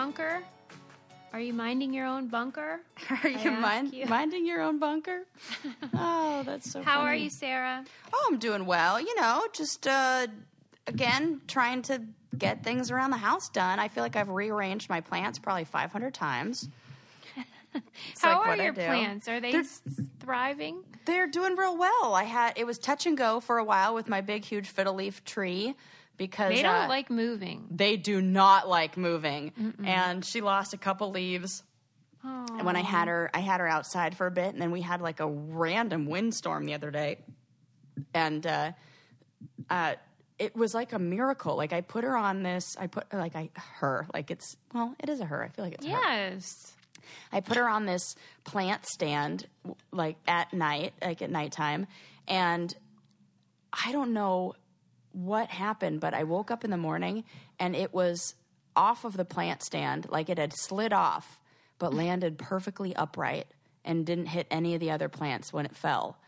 bunker? Are you minding your own bunker? Are you, mind, you. minding your own bunker? oh, that's so How are you, Sarah? Oh, I'm doing well. You know, just uh, again trying to get things around the house done. I feel like I've rearranged my plants probably 500 times. It's How like are your plants? Are they They're- thriving? They're doing real well. I had it was touch and go for a while with my big, huge fiddle leaf tree because They don't uh, like moving. they do not like moving. And she lost a couple leaves. And when I had her, I had her outside for a bit, and then we had like a random windstorm the other day, and uh, uh, it was like a miracle. Like I put her on this, I put like I her like it's well, it is a her. I feel like it's her. Yes. I put her on this plant stand like at night, like at nighttime, and I don't know what happened, but I woke up in the morning and it was off of the plant stand, like it had slid off, but landed perfectly upright and didn't hit any of the other plants when it fell.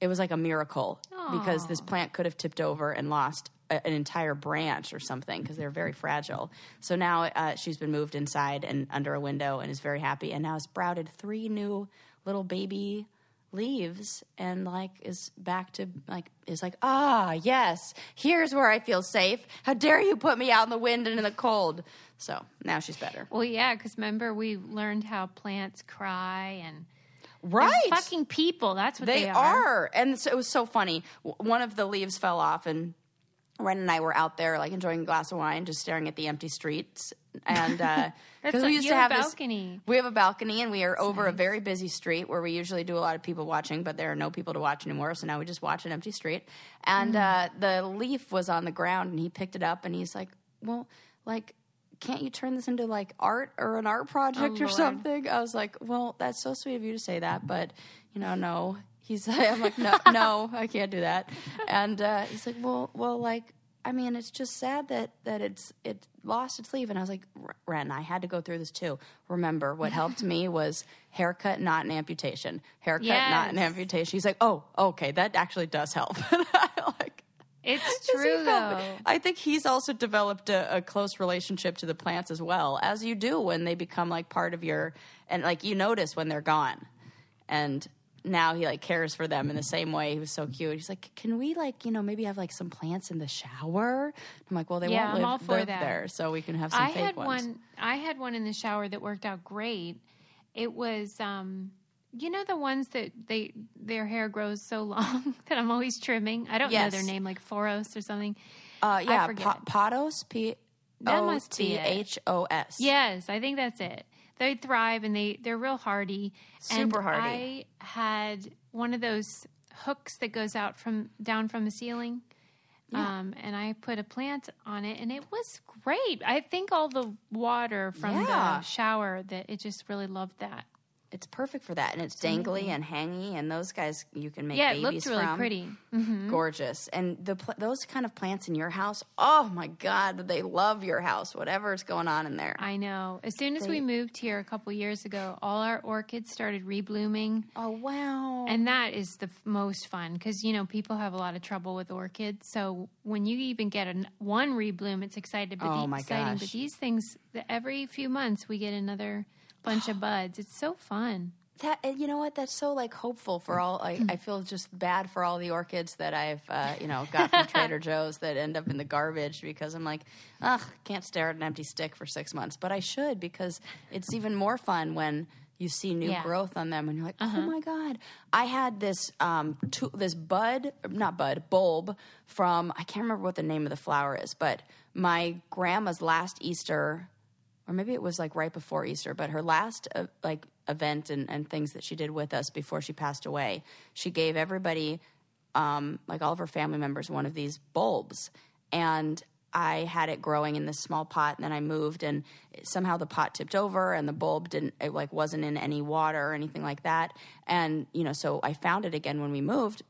It was like a miracle because this plant could have tipped over and lost a, an entire branch or something because they're very fragile. So now uh, she's been moved inside and under a window and is very happy and now has sprouted three new little baby leaves and like is back to like is like ah yes here's where I feel safe. How dare you put me out in the wind and in the cold? So now she's better. Well, yeah, because remember we learned how plants cry and Right. fucking people. That's what They, they, are. And so it was so funny. One of the leaves fell off, and Ren and I were out there, like enjoying a glass of wine, just staring at the empty streets. And uh, because a- we used to have a this- balcony. we have a balcony, and we are over a very busy street where we usually do a lot of people watching, but there are no people to watch anymore. So now we just watch an empty street. And Mm. uh, the leaf was on the ground, and he picked it up, and he's like, "Well, like." Can't you turn this into like art or an art project Oh, or Lord. something? I was like, well, that's so sweet of you to say that, but you know, no. He's I'm like, no, no, I can't do that. And uh, he's like, well, well, like, I mean, it's just sad that that it's it lost its leaf. And I was like, Ren, I had to go through this too. Remember, what helped me was haircut, not an amputation. Haircut, not an amputation. He's like, oh, okay, that actually does help. And I like. It's true though. I think he's also developed a, a close relationship to the plants as well, as you do when they become like part of your, and like you notice when they're gone. And now he like cares for them in the same way. He was so cute. He's like, can we like, you know, maybe have like some plants in the shower? I'm like, well, they Yeah, won't I'm live, all for live that. there, so we can have some I fake had ones. one. I had one in the shower that worked out great. It was, um, you know, the ones that they their hair grows so long that I'm always trimming. I don't know their name, like Foros or something. Uh, yeah, forget. po- pothos, P That must be T. H O S. Yes, I think that's it. They thrive and they they're real hardy. Super and hardy. I had one of those hooks that goes out from down from the ceiling. Um, and I put a plant on it, and it was great. I think all the water from Yeah. the shower that it just really loved that. It's perfect for that, and it's dangly and hangy, and those guys you can make Yeah, it babies really from. pretty. Mm-hmm. gorgeous. And the pl- those kind of plants in your house, oh my god, they love your house. Whatever's going on in there. I know. As soon as we moved here a couple years ago, all our orchids started reblooming. oh wow. And that is the f- most fun because you know people have a lot of trouble with orchids. So when you even get an, one rebloom, it's excited. But Oh, the- my exciting. gosh. But these things, the, every few months we get another bunch of buds. It's so fun. that you know what? That's so like hopeful for all. I, I feel just bad for all the orchids that I've uh, you know got from Trader Joe's that end up in the garbage because I'm like, ugh, can't stare at an empty stick for six months. But I should because it's even more fun when you see new Yeah. growth on them and you're like, oh my god! I had this um this bud, not bud, bulb from I can't remember what the name of the flower is, but my grandma's last Easter or maybe it was like right before Easter, but her last uh, like event and, and things that she did with us before she passed away, she gave everybody, um, like all of her family members, one of these bulbs, and I had it growing in this small pot, and then I moved, and somehow the pot tipped over, and the bulb didn't, it like wasn't in any water or anything like that, and you know, so I found it again when we moved,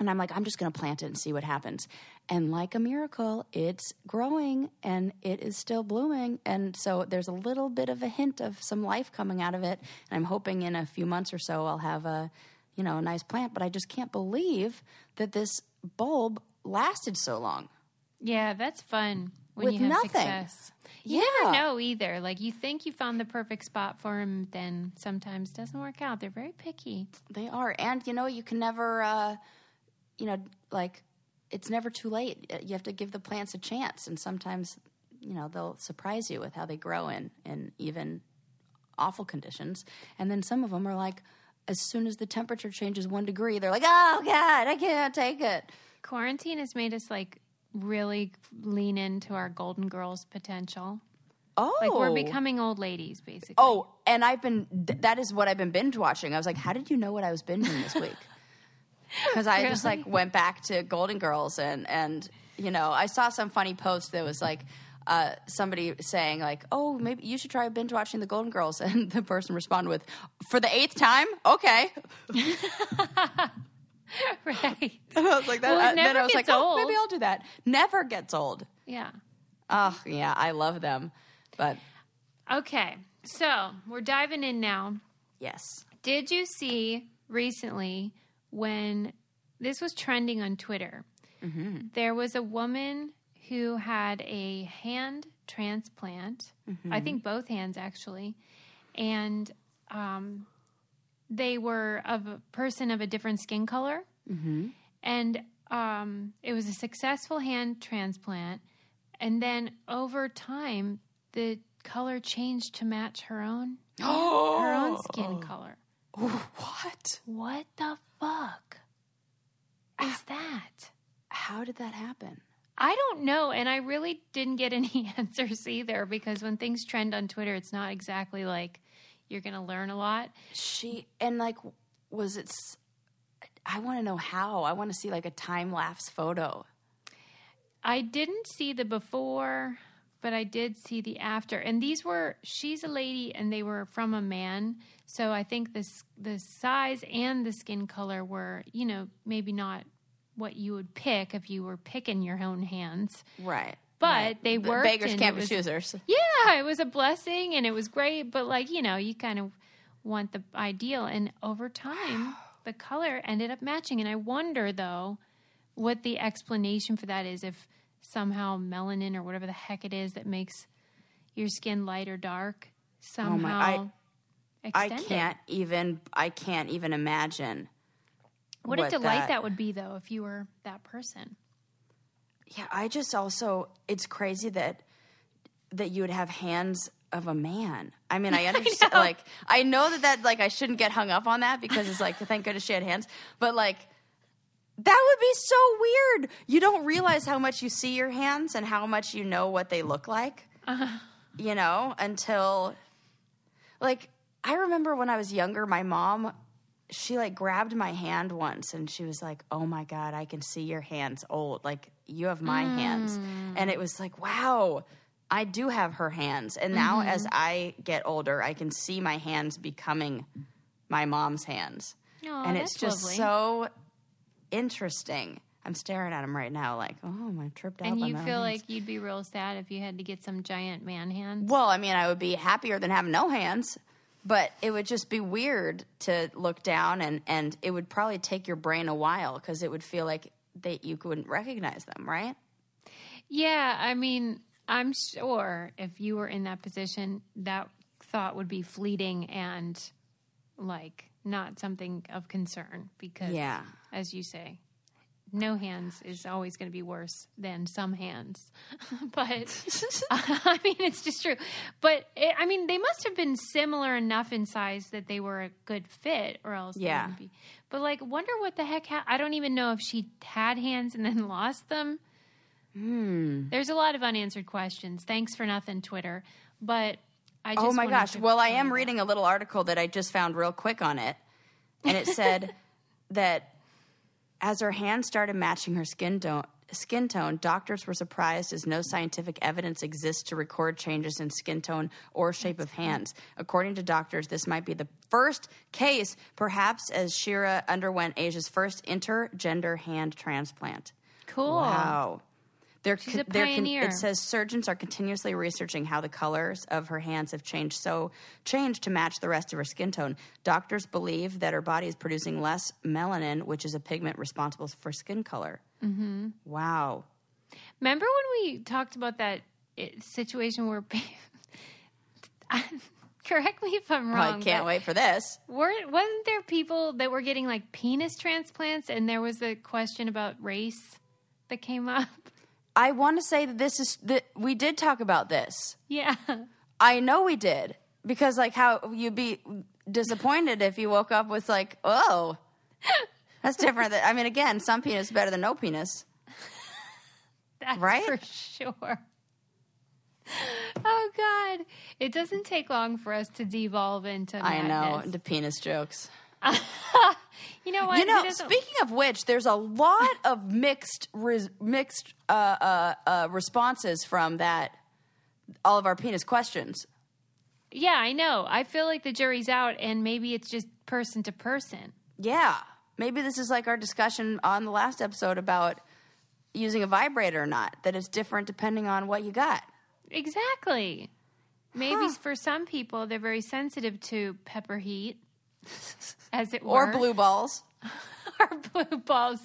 and I'm like, I'm just going to plant it and see what happens. And like a miracle, it's growing and it is still blooming. And so there's a little bit of a hint of some life coming out of it. And I'm hoping in a few months or so, I'll have a, you know, a nice plant, but I just can't believe that this bulb lasted so long. Yeah, that's fun when With you have nothing. success. You Yeah. never know either. Like you think you found the perfect spot for them, then sometimes doesn't work out. They're very picky. They are, and you know, you can never, uh, you know, like it's never too late. Uh, You have to give the plants a chance, and sometimes, you know, they'll surprise you with how they grow in in even awful conditions. And then some of them are like, as soon as the temperature changes one degree, they're like, oh god, I can't take it. Quarantine has made us like really lean into our Golden Girls potential. Oh, Like we're becoming old ladies, basically. Oh, and I've been. th- That is what I've been binge watching. I was like, how did you know what I was binging this week? Because I just like went back to Golden Girls and and you know I saw some funny post that was like. Uh, somebody saying like, "Oh, maybe you should try binge watching the Golden Girls," and the person responded with, "For the eighth time, okay." right. And I was like, "That." Well, it uh, then I was like, gets "Oh, maybe. I'll do that." Never gets old. Yeah. Oh yeah, I love them, but Okay. So we're diving in now. yes, Did you see recently when this was trending on Twitter? There was a woman who had a hand transplant. I think both hands actually, and um, they were of a person of a different skin color, and um, it was a successful hand transplant. And then over time, the color changed to match her own her own skin color. what? What the fuck ah. is that? How did that happen? I don't know, and I really didn't get any answers either because when things trend on Twitter, it's not exactly like you're going to learn a lot. she and like was it s- i want to know how i want to see like a time lapse photo I didn't see the before, but I did see the after. And these were she's a lady and they were from a man. So I think this the size and the skin color were, you know, maybe not what you would pick if you were picking your own hands. right But they The worked. beggars can't be choosers Yeah, it was a blessing and it was great, but like, you know, you kind of want the ideal and over time the color ended up matching and I wonder though what the explanation for that is if somehow melanin or whatever the heck it is that makes your skin light or dark oh somehow Oh i extended. can't even i can't even imagine what, a delight that- that would be though if you were that person. yeah i just also it's crazy that that you would have hands of a man i mean i understand like i know that that like i shouldn't get hung up on that because it's like thank goodness she had hands but like that would be so weird. You don't realize how much you see your hands and how much you know what they look like uh-huh. you know until like i remember when i was younger my mom she like grabbed my hand once and she was like oh my god i can see your hands old. Like you have my hands. Mm. And it was like wow i do have her hands. And now mm-hmm. as i get older i can see my hands becoming my mom's hands. And it's just lovely. so interesting i'm staring at him right now like oh my tripped out And you feel like you'd be real sad if you had to get some giant man hands. Well, I mean, I would be happier than having no hands, but it would just be weird to look down and and it would probably take your brain a while because it would feel like that you couldn't recognize them, right? Yeah, I mean, I'm sure if you were in that position, that thought would be fleeting and like not something of concern because, Yeah. As you say, no hands is always going to be worse than some hands. but I mean, it's just true. But it, I mean, they must have been similar enough in size that they were a good fit, or else Yeah. wouldn't be. But like, wonder what the heck? Ha- I don't even know if she had hands and then lost them. Hmm. There's a lot of unanswered questions. Thanks for nothing, Twitter. But I just Oh my gosh! Well, I am you reading a little article that I just found real quick on it, and it said that as her hands started matching her skin tone, skin tone, doctors were surprised as no scientific evidence exists to record changes in skin tone or shape of hands. According to doctors, this might be the first case, perhaps as Shira underwent Asia's first intergender hand transplant. Cool. Wow. They're, She's a they're it says surgeons are continuously researching how the colors of her hands have changed so changed to match the rest of her skin tone. Doctors believe that her body is producing less melanin, which is a pigment responsible for skin color. Mm-hmm. Wow. Remember when we talked about that eh, situation where? correct me if I'm wrong. I can't wait for this. Were, wasn't there people that were getting like penis transplants, and there was a question about race that came up? I want to say that this is that we did talk about this. Yeah. I know we did because like how you'd be disappointed if you woke up with like, oh, that's different. I mean, again, some penis is better than no penis. That's Right? for sure. Oh God! It doesn't take long for us to devolve into. I know madness. into penis jokes. You know what? You know, speaking of which, there's a lot of mixed res- mixed uh, uh, uh, responses from that. All of our penis questions. yeah, I know. I feel like the jury's out, and maybe it's just person to person. Yeah, maybe this is like our discussion on the last episode about using a vibrator or not. That it's different depending on what you got. Exactly. Maybe Huh. for some people, they're very sensitive to pepper heat, as it were, Or blue balls. or blue balls.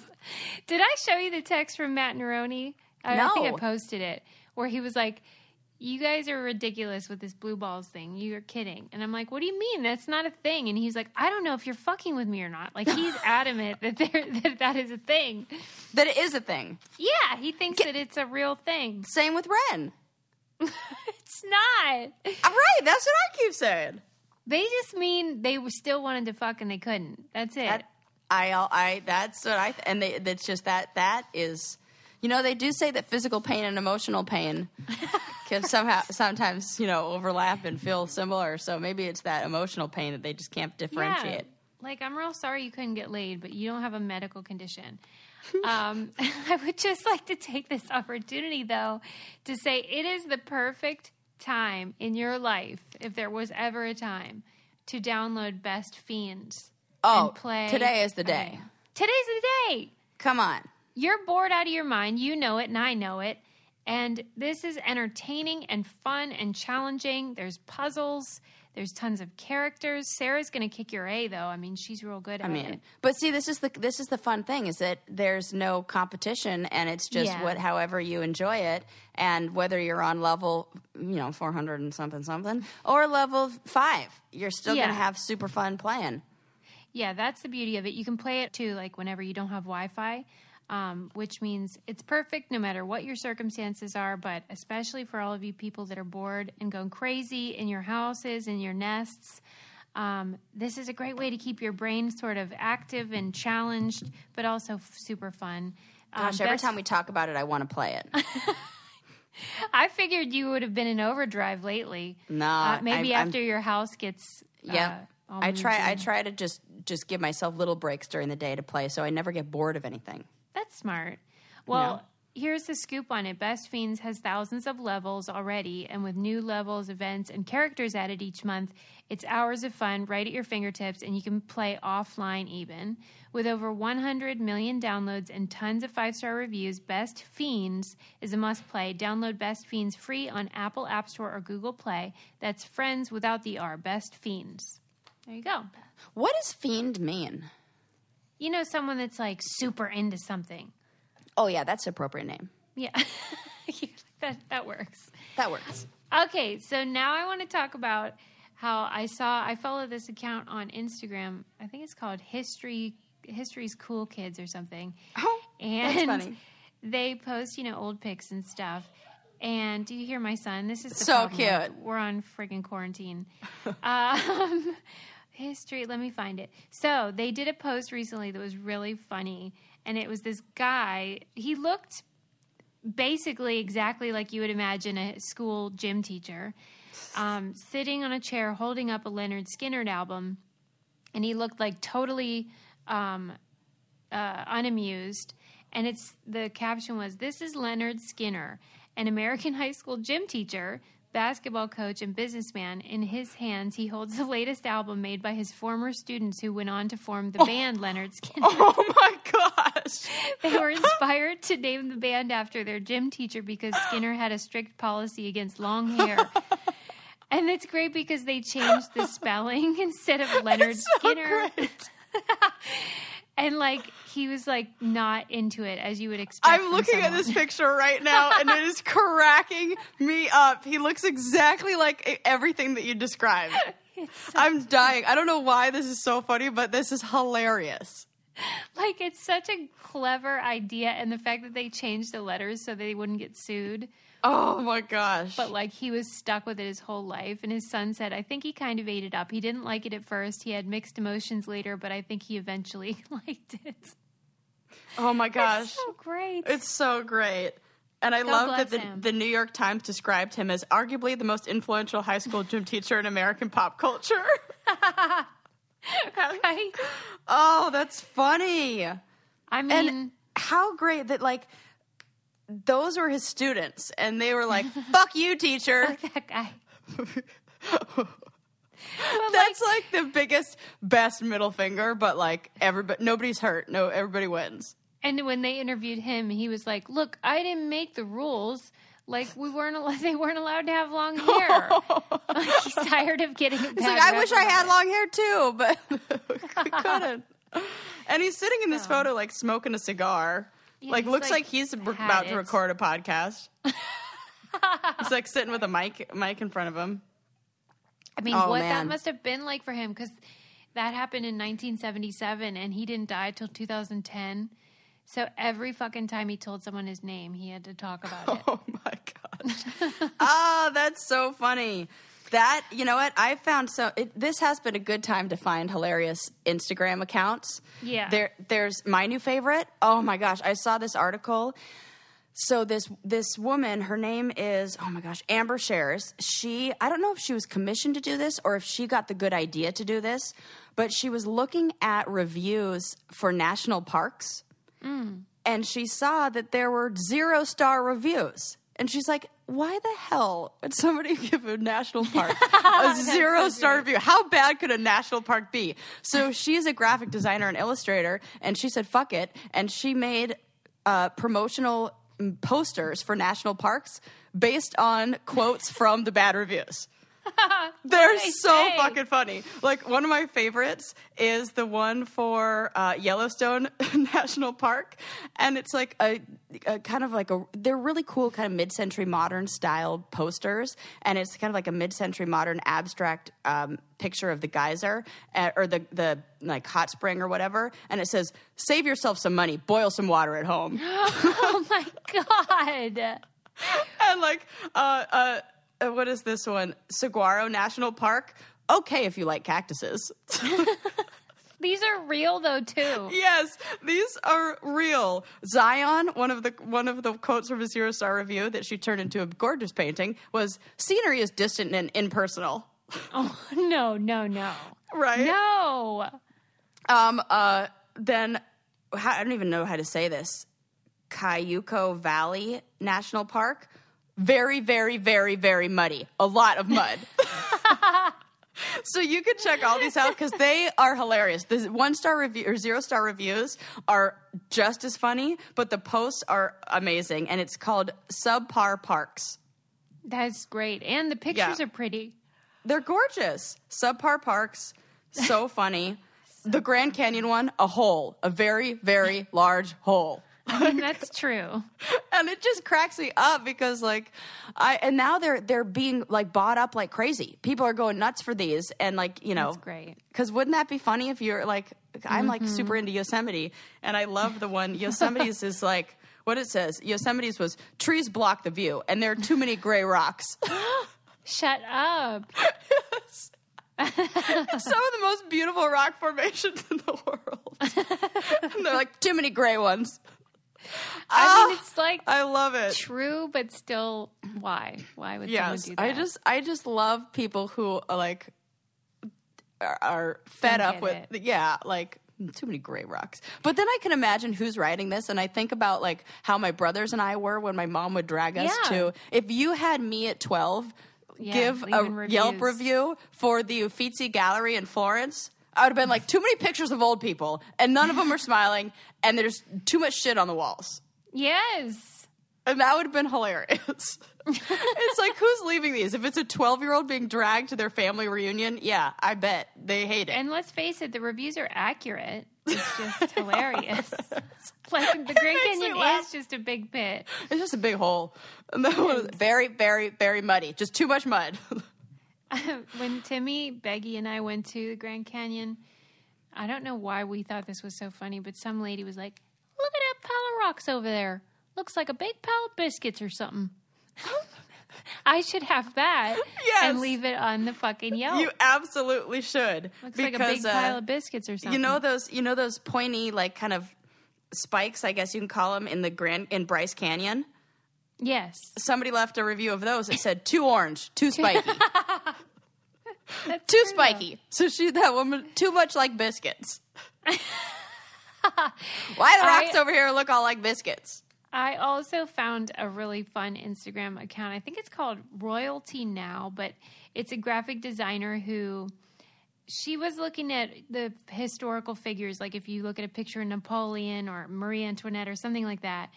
Did I show you the text from Matt Neroni? I, I think I posted it where he was like, "You guys are ridiculous with this blue balls thing. You're kidding." And I'm like, "What do you mean? That's not a thing." And he's like, "I don't know if you're fucking with me or not." Like he's adamant that there that that is a thing. That it is a thing. Yeah, he thinks that it's a real thing. Same with Ren. It's not. All right, that's what I keep saying. They just mean they still wanted to fuck and they couldn't. That's it. That I I that's what I and they that's just that that is you know they do say that physical pain and emotional pain can somehow sometimes you know overlap and feel similar so maybe it's that emotional pain that they just can't differentiate. Yeah. Like, I'm real sorry you couldn't get laid, but you don't have a medical condition. um, I would just like to take this opportunity, though, to say it is the perfect time in your life, if there was ever a time, to download Best Fiends Oh, play. today is the day. Oh. Today's the day. Come on. You're bored out of your mind. You know it, and I know it. And this is entertaining and fun and challenging. There's puzzles. There's tons of characters. Sarah's going to kick your A, though. I mean, she's real good at it. I mean, it. but see, this is the this is the fun thing is that there's no competition, and it's just Yeah. what however you enjoy it, and whether you're on level, you know, 400 and something something, or level five, you're still Yeah. gonna have super fun playing. Yeah, that's the beauty of it. You can play it too, like whenever you don't have Wi Fi, um, which means it's perfect no matter what your circumstances are, but especially for all of you people that are bored and going crazy in your houses, in your nests. Um, this is a great way to keep your brain sort of active and challenged, but also f- super fun. Um, Gosh, every best- time we talk about it, I want to play it. I figured you would have been in overdrive lately. No, uh, maybe I'm- I'm- after your house gets. Yeah, uh, I try. I try to just just give myself little breaks during the day to play, so I never get bored of anything. That's smart. Well, here's the scoop on it. Best Fiends has thousands of levels already, and with new levels, events, and characters added each month, it's hours of fun right at your fingertips, and you can play offline even. With over 100 million downloads and tons of five star reviews, Best Fiends is a must play. Download Best Fiends free on Apple App Store or Google Play. That's friends without the R. Best Fiends. There you go. What does fiend mean? You know, someone that's like super into something. Oh yeah, that's appropriate name. Yeah. that, that works. That works. Okay, so now I want to talk about how I saw I follow this account on Instagram. I think it's called History History's Cool Kids or something. Oh, And that's funny. they post, you know, old pics and stuff. And do you hear my son? This is So problem. cute. We're on friggin' quarantine. um, history, let me find it. So they did a post recently that was really funny. And it was this guy. He looked basically exactly like you would imagine a school gym teacher, um, sitting on a chair holding up a Lynyrd Skynyrd album, and he looked like totally um, uh, unamused. And it's the caption was, "This is Leonard Skinner, an American high school gym teacher." Basketball coach and businessman. In his hands, he holds the latest album made by his former students who went on to form the oh. band Lynyrd Skynyrd. Oh my gosh. They were inspired to name the band after their gym teacher because Skinner had a strict policy against long hair. And it's great because they changed the spelling instead of Leonard So Skinner. And like he was like not into it as you would expect. I'm looking at this picture right now and it is cracking me up. He looks exactly like everything that you described. So- I'm dying. I don't know why this is so funny, but this is hilarious. like it's such a clever idea, and the fact that they changed the letters so they wouldn't get sued. Oh my gosh. But like he was stuck with it his whole life, and his son said, "I think he kind of ate it up. He didn't like it at first. He had mixed emotions later, but I think he eventually liked it." oh my gosh. So great. It's so great. And I God love that the, the New York Times described him as arguably the most influential high school gym teacher in American pop culture. right? oh, that's funny. I mean, And how great that, like, those were his students, and they were like, fuck you, teacher. that guy. That's like the biggest, best middle finger, but like everybody, nobody's hurt. No, everybody wins. And when they interviewed him, he was like, "Look, I didn't make the rules. Like we weren't, al- they weren't allowed to have long hair. like, he's tired of getting it. He's like, I wish I had long hair too, but we couldn't. And he's sitting in this photo, like smoking a cigar. Yeah, like, looks like, like, he's r- had about to record a podcast. he's like sitting with a mic, mic in front of him. I mean, Oh, what man. that must have been like for him because that happened in 1977, and he didn't die till 2010. So every fucking time he told someone his name, he had to talk about it. Oh my gosh. Ah, oh, that's so funny. That, you know what? I found so it, this has been a good time to find hilarious Instagram accounts. Yeah. There there's my new favorite. Oh my gosh, I saw this article. So this this woman, her name is oh my gosh, Amber Shares. She I don't know if she was commissioned to do this or if she got the good idea to do this, but she was looking at reviews for national parks mm. and she saw that there were zero star reviews. And she's like, why the hell would somebody give a national park a zero star review? How bad could a national park be? So she's a graphic designer and illustrator, and she said, fuck it. And she made uh, promotional posters for national parks based on quotes from the bad reviews. They're so say? fucking funny. Like one of my favorites is the one for uh, Yellowstone National Park, and it's like a, a kind of like a. They're really cool, kind of mid-century modern style posters, and it's kind of like a mid-century modern abstract um, picture of the geyser uh, or the the like hot spring or whatever, and it says, "Save yourself some money, boil some water at home." oh my god! and like uh, uh, uh, what is this one? Saguaro National Park. Okay, if you like cactuses. These are real though too. yes, these are real. Zion, one of the one of the quotes from a zero star review that she turned into a gorgeous painting was scenery is distant and impersonal. Oh no, no, no, Right? no! Um uh then I don't even know how to say this. Cayuco Valley National Park. Very, very, very, very muddy. A lot of mud. so you can check all these out because they are hilarious. The one star review or zero star reviews are just as funny, but the posts are amazing. And it's called Subpar Parks. That's great, and the pictures Yeah. are pretty. They're gorgeous. Subpar Parks, so funny. the Grand Canyon one, a hole, a very, very large hole. I mean, that's true. and it just cracks me up because like I and now they're they're being like bought up like crazy. People are going nuts for these and like you know That's great. Because wouldn't that be funny if you're like I'm like super mm-hmm. into Yosemite and I love the one Yosemite's is like what it says Yosemite's was trees block the view and there are too many gray rocks. Shut up. Some of the most beautiful rock formations in the world. and they're like too many gray ones. I ah, mean, it's like I love it. true, but still, why? Why would Yes, someone do that? I just I just love people who are like are, are fed up with it. yeah like too many gray rocks. But then I can imagine who's writing this, and I think about like how my brothers and I were when my mom would drag us Yeah. to. If you had me at twelve. Yeah, give a Yelp review for the Uffizi Gallery in Florence, I would have been like, too many pictures of old people, and none of them are smiling, and there's too much shit on the walls. Yes. And that would have been hilarious. it's like, who's leaving these? If it's a 12 year old being dragged to their family reunion, yeah, I bet they hate it. And let's face it, the reviews are accurate. It's just hilarious. like the Grand Canyon is just a big pit. it's just a big hole. And that one was very, very, very muddy. Just too much mud. when Timmy, Beggy, and I went to the Grand Canyon, I don't know why we thought this was so funny, but some lady was like, "Look at that pile of rocks over there. Looks like a big pile of biscuits or something." I should have that Yes. and leave it on the fucking Yelp. you absolutely should. Looks like a big uh, pile of biscuits or something. You know those you know those pointy like kind of spikes, I guess you can call them in the Grand in Bryce Canyon? yes, Somebody left a review of those. It said too orange, too spiky. Too spiky. So she that woman too much like biscuits. Why the I- rocks over here look all like biscuits? I also found a really fun Instagram account. I think it's called Royalty Now, but it's a graphic designer who she was looking at the historical figures. Like if you look at a picture of Napoleon or Marie Antoinette or something like that,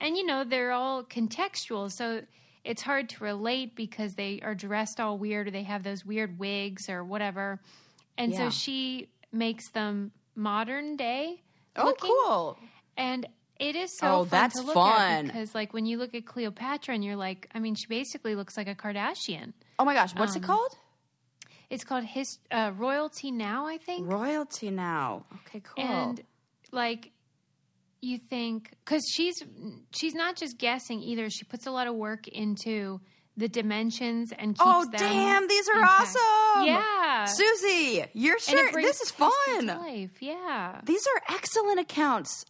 and you know, they're all contextual. So it's hard to relate because they are dressed all weird or they have those weird wigs or whatever. And Yeah. so she makes them modern day. Oh, looking. cool. And it is so Oh, fun that's to look fun. at because, like, when you look at Cleopatra and you're like, I mean, she basically looks like a Kardashian. Oh my gosh, what's Um, it called? It's called his uh, Royalty Now, I think. Royalty now. Okay, cool. And like, you think because she's she's not just guessing either. She puts a lot of work into the dimensions and keeps oh them damn, these are intact. awesome. Yeah, Susie, you're sure this is fun. life. Yeah, These are excellent accounts.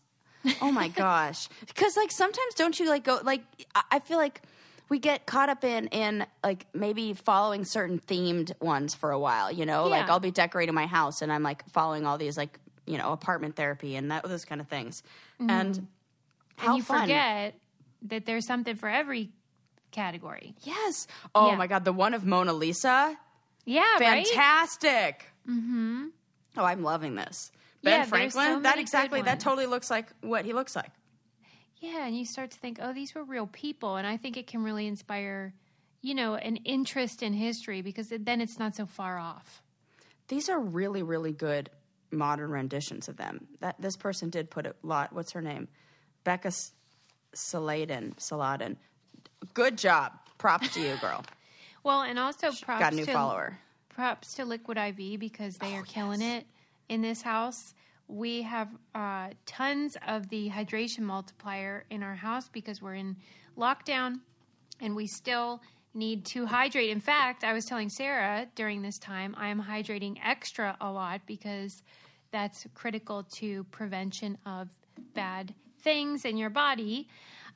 Oh my gosh. Because like sometimes don't you like go like I- I feel like we get caught up in in like maybe following certain themed ones for a while, you know? Like I'll be decorating my house and I'm like following all these like, you know, apartment therapy and that those kind of things. And how and you fun. forget that there's something for every category. Yes. Oh Yeah. my god, the one of Mona Lisa. Yeah, right. Fantastic. Mm-hmm. Oh, I'm loving this. Ben Yeah, Franklin, so that exactly that totally looks like what he looks like. Yeah, and you start to think, oh, these were real people, and I think it can really inspire, you know, an interest in history because then it's not so far off. These are really, really good modern renditions of them. That this person did put a lot. What's her name? Becca Saladin. Saladin. Good job. Props to you, girl. Well, and also props Got a new to follower. props to Liquid IV because Oh, they are killing it in this house. We have uh, tons of the hydration multiplier in our house because we're in lockdown and we still need to hydrate. In fact, I was telling Sarah during this time, I am hydrating extra a lot because that's critical to prevention of bad things in your body.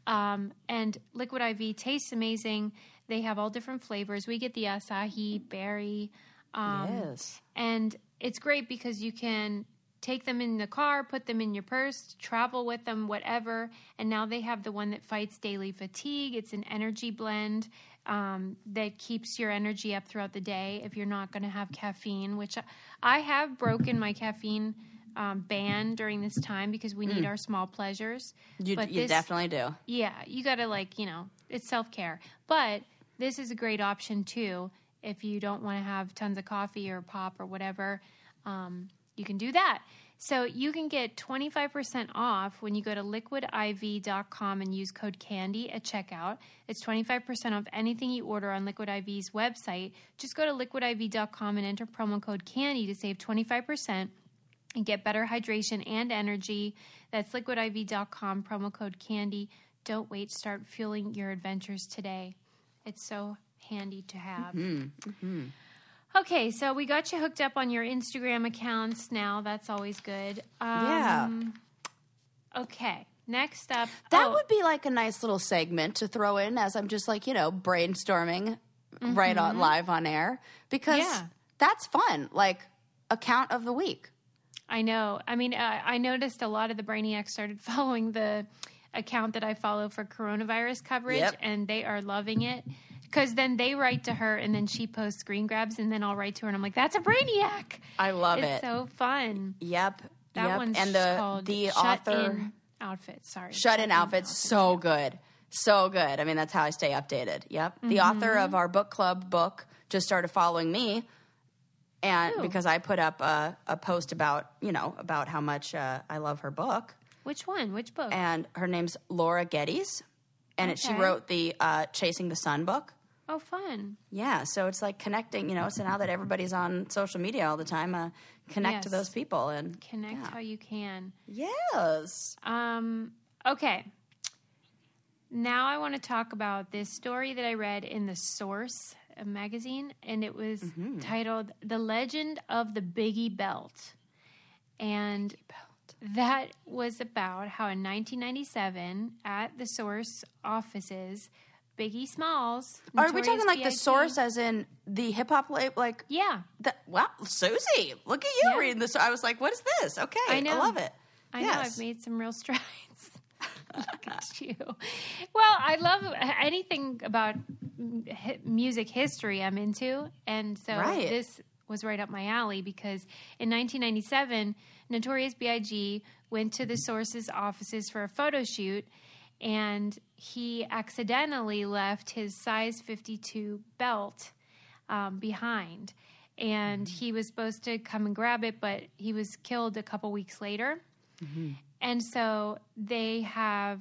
Um, and Liquid IV tastes amazing. They have all different flavors. We get the acai berry. Um, yes. and it's great because you can take them in the car, put them in your purse, travel with them, whatever. And now they have the one that fights daily fatigue. It's an energy blend um, that keeps your energy up throughout the day if you're not going to have caffeine, which I- have broken my caffeine um, ban during this time because we need our small pleasures. You, But you this- definitely do. yeah, you got to like, you know, it's self care. But this is a great option too. If you don't want to have tons of coffee or pop or whatever, um, you can do that. So you can get 25% off when you go to liquidiv.com and use code CANDY at checkout. It's 25% off anything you order on Liquid IV's website. Just go to liquidiv.com and enter promo code CANDY to save 25% and get better hydration and energy. That's liquidiv.com, promo code CANDY. Don't wait, start fueling your adventures today. It's so handy to have. Mm-hmm. Mm-hmm. Okay, so we got you hooked up on your Instagram accounts now. That's always good. Um, Yeah. Okay, next up. That oh, would be like a nice little segment to throw in as I'm just like, you know, brainstorming right on live on air because Yeah. that's fun. Like account of the week. I know. I mean, uh, I noticed a lot of the Brainiacs started following the account that I follow for coronavirus coverage, Yep. and they are loving it because then they write to her and then she posts screen grabs and then I'll write to her and I'm like, that's a Brainiac. I love It's it. so fun. yep. That yep. one's and the called the Shut author outfit. Sorry. Shut in outfits so good. So good. I mean, that's how I stay updated. Yep. The Mm-hmm. author of our book club book just started following me. And Ooh. because I put up a, a post about, you know, about how much uh, I love her book. Which one? Which book? And her name's Laura Geddes. And it, she wrote the uh, Chasing the Sun book. Oh, fun. Yeah. So it's like connecting, you know, so now that everybody's on social media all the time, uh, connect to those people. And Connect yeah. how you can. Yes. Um, okay. Now I want to talk about this story that I read in the Source magazine, and it was titled "The Legend of the Biggie Belt," and that was about how in 1997 at the Source offices, Biggie Smalls. Are we talking like the source as in the hip hop label? Like, Yeah, The, wow, Susie, look at you Yeah. reading this. I was like, what is this? Okay, I know. love it. I know I've made some real strides. Look at you. Well, I love anything about music history I'm into. And so Right. this was right up my alley because in 1997, Notorious B.I.G. went to the Source's offices for a photo shoot and he accidentally left his size 52 belt um, behind. And he was supposed to come and grab it, but he was killed a couple weeks later. And so they have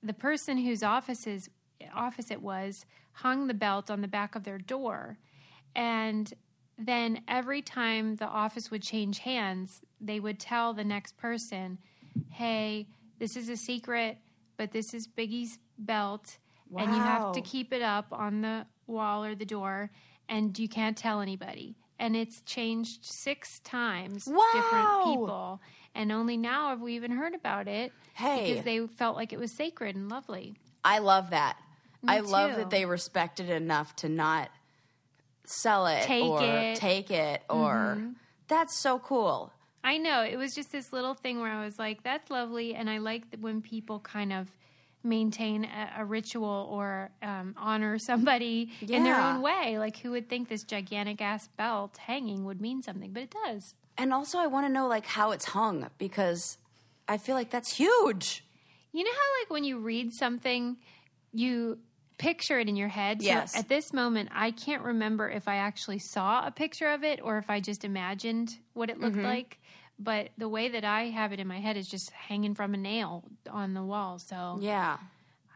the person whose offices office it was hung the belt on the back of their door. And then every time the office would change hands, they would tell the next person, "Hey, this is a secret, but this is Biggie's belt, and you have to keep it up on the wall or the door, and you can't tell anybody." And it's changed six times, different people, and only now have we even heard about it Hey. because they felt like it was sacred and lovely. I love that. I love that they respected it enough to not sell it Take or it. take it or mm-hmm. that's so cool. I know it was just this little thing where I was like, "That's lovely," and I like that when people kind of maintain a, a ritual or um, honor somebody in their own way. Like, who would think this gigantic ass belt hanging would mean something? But it does. And also I want to know like how it's hung because I feel like that's huge. You know how, like, when you read something, you picture it in your head. So Yes. at this moment, I can't remember if I actually saw a picture of it or if I just imagined what it Mm-hmm. looked like. But the way that I have it in my head is just hanging from a nail on the wall. So Yeah.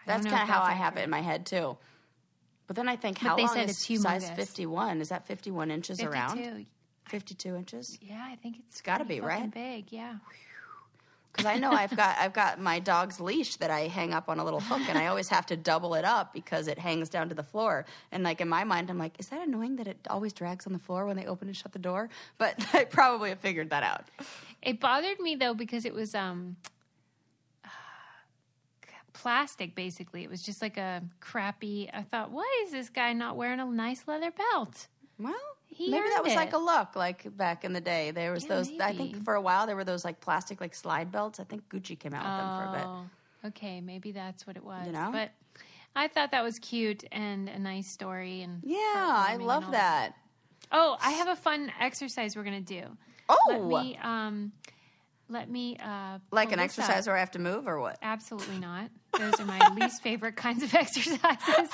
That's kind of how I have it in my head too. But then I think how they long is it's size 51? Is that 51 inches around? 52. 52 inches? Yeah, I think it's gotta be, right? Big, yeah. Because I know I've got I've got my dog's leash that I hang up on a little hook, and I always have to double it up because it hangs down to the floor. And like in my mind, I'm like, is that annoying that it always drags on the floor when they open and shut the door? But I probably have figured that out. It bothered me though because it was um plastic basically. It was just like a crappy. I thought, why is this guy not wearing a nice leather belt? Well, He maybe that was like a look, like back in the day. There was Yeah, those. I think for a while there were those like plastic like slide belts. I think Gucci came out with them for a bit. Oh, okay, maybe that's what it was. You know? but I thought that was cute and a nice story. And Yeah, I love that. Oh, I have a fun exercise we're gonna do. Oh, Let me um, let me uh, like an this up. exercise where I have to move or what? Absolutely not. Those are my least favorite kinds of exercises. I knew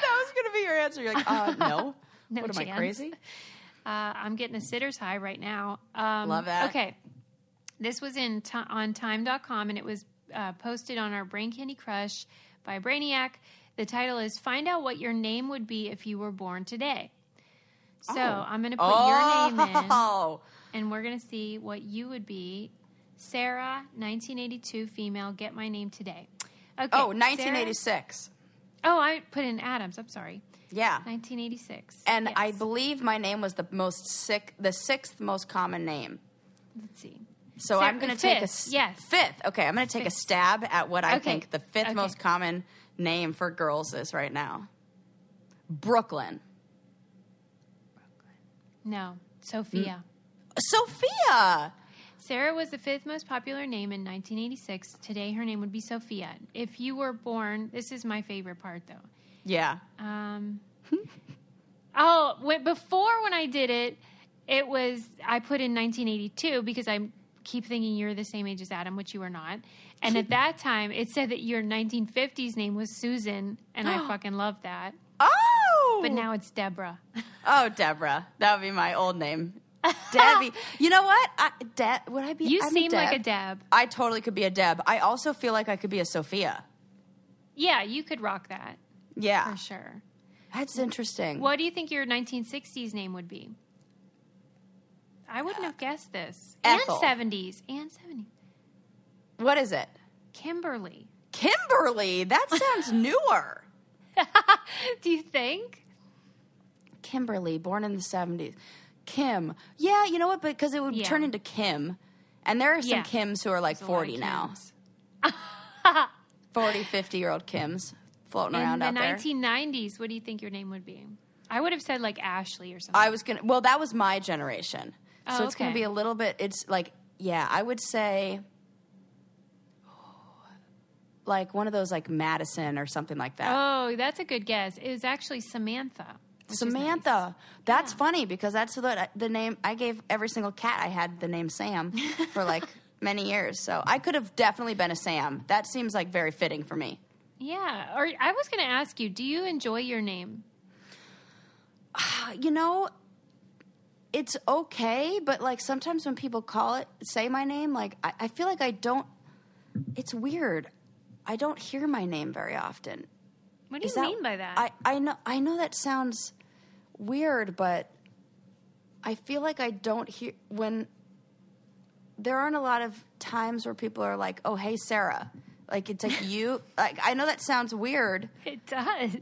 that was going to be your answer. You're like, uh, no. No what am I crazy? Uh, I'm getting a sitter's high right now. Um, Love that. Okay. This was in ti on time.com and it was uh, posted on our Brain Candy Crush by Brainiac. The title is Find Out What Your Name Would Be If You Were Born Today. So I'm going to put your name in Oh, and we're going to see what you would be. Sarah, 1982, female, get my name today. Okay. oh, Sarah- 1986. Oh, I put in Adams. I'm sorry. Yeah. 1986. And Yes. I believe my name was the most sick, the sixth most common name. Let's see. So Sarah- I'm going to take a fifth, yes. fifth. Okay, I'm going to take a stab at what I Okay, think the fifth okay. most common name for girls is right now. Brooklyn. No, Sophia. Mm. Sophia. Sarah was the fifth most popular name in 1986. Today, her name would be Sophia. If you were born, this is my favorite part though. Yeah. Um, Oh, wait, before when I did it, it was I put in 1982 because I keep thinking you're the same age as Adam, which you are not. And at that time, it said that your 1950s name was Susan, and I fucking loved that. Oh, But now it's Deborah. oh, Deborah, that would be my old name, Debbie. you know what? I, De- would I be? You I'm seem like a Deb. Deb. I totally could be a Deb. I also feel like I could be a Sophia. Yeah, you could rock that Yeah, for sure. that's interesting. What do you think your 1960s name would be? I wouldn't have guessed this. Ethel. And 70s. And 70s. What is it? Kimberly. Kimberly. That sounds newer. do you think? Kimberly, born in the 70s. Kim. Yeah, you know what? But because it would Yeah. turn into Kim. And there are some Yeah. Kims who are like There's a lot of 40 now. Kims. 40, 50 year old Kims floating In around the out there. 1990s, what do you think your name would be? I would have said like Ashley or something. I was going to, well, that was my generation. So Oh, it's going to be a little bit, it's like, yeah, I would say like one of those like Madison or something like that. oh, that's a good guess. It was actually Samantha. Which is nice. Samantha. That's funny because that's the the name I gave every single cat I had the name Sam for like many years. So I could have definitely been a Sam. That seems like very fitting for me. Yeah. Or I was going to ask you, do you enjoy your name? Uh, You know, it's okay, but like sometimes when people call it say my name, like I, I feel like I don't. It's weird. I don't hear my name very often. What do Is you that- mean by that? I, I know I know that sounds weird, but I feel like I don't hear when there aren't a lot of times where people are like, "Oh, hey, Sarah," like it's like you. Like I know that sounds weird, it does.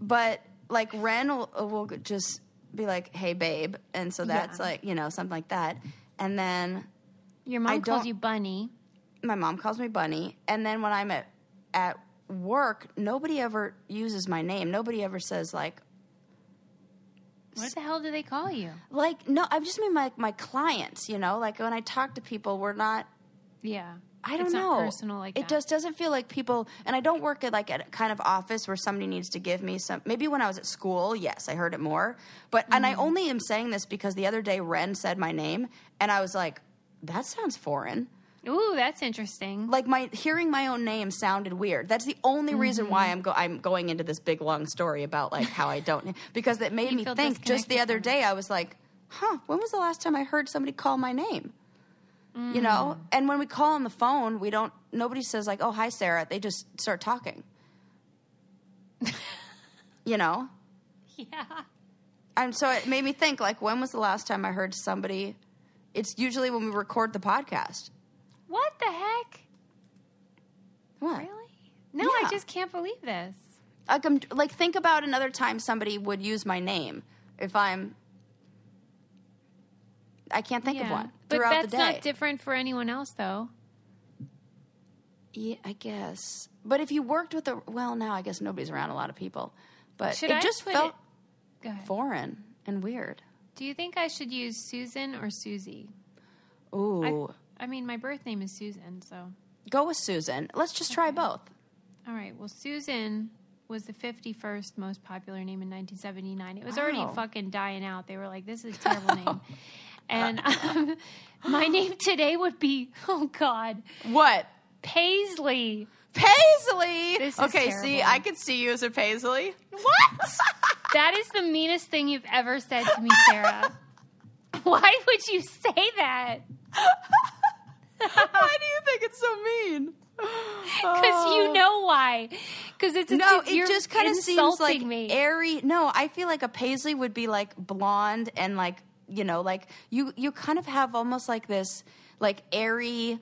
but like Ren will, will just be like, "Hey, babe," and so that's Yeah. like you know something like that, and then Your mom I calls you Bunny. my mom calls me Bunny, and then when I'm at at work, nobody ever uses my name. Nobody ever says like What the hell do they call you? like no. I just mean my my clients. You know, like when I talk to people, we're not. Yeah. I don't know. Personal like it that. just doesn't feel like people. And I don't work at like at a kind of office where somebody needs to give me some. Maybe when I was at school, yes, I heard it more. But and Mm-hmm. I only am saying this because the other day Ren said my name, and I was like, that sounds foreign. Ooh, that's interesting. like my hearing my own name sounded weird. That's the only reason why Mm-hmm. I'm go- I'm going into this big long story about like how I don't because it made You me think. Just the other day, I was like, "Huh? When was the last time I heard somebody call my name?" You know, Mm. and when we call on the phone, we don't. Nobody says like, "Oh, hi, Sarah." They just start talking. you know, yeah. and so it made me think like, when was the last time I heard somebody? It's usually when we record the podcast. What the heck? What? Really? No, I just can't believe this. like I'm like think about another time somebody would use my name if I'm I can't think of one But throughout that's the day. not different for anyone else, though. yeah, I guess. But if you worked with a well, now I guess nobody's around a lot of people. But Should it I just felt it- foreign and weird. Do you think I should use Susan or Susie? Ooh, I mean, my birth name is Susan, so. Go with Susan. Let's just try both. All right. Well, Susan was the 51st most popular name in 1979. It was already Wow. fucking dying out. They were like, this is a terrible name. And um, my name today would be, oh God, What? Paisley. Paisley. This is okay, see, terrible. I could see you as a Paisley. What? that is the meanest thing you've ever said to me, Sarah. Why would you say that? Why do you think it's so mean? Because you oh. know why. Because it's a, No, it just kind of seems like me. airy. No, I feel like a paisley would be like blonde and like you know, like you you kind of have almost like this like airy,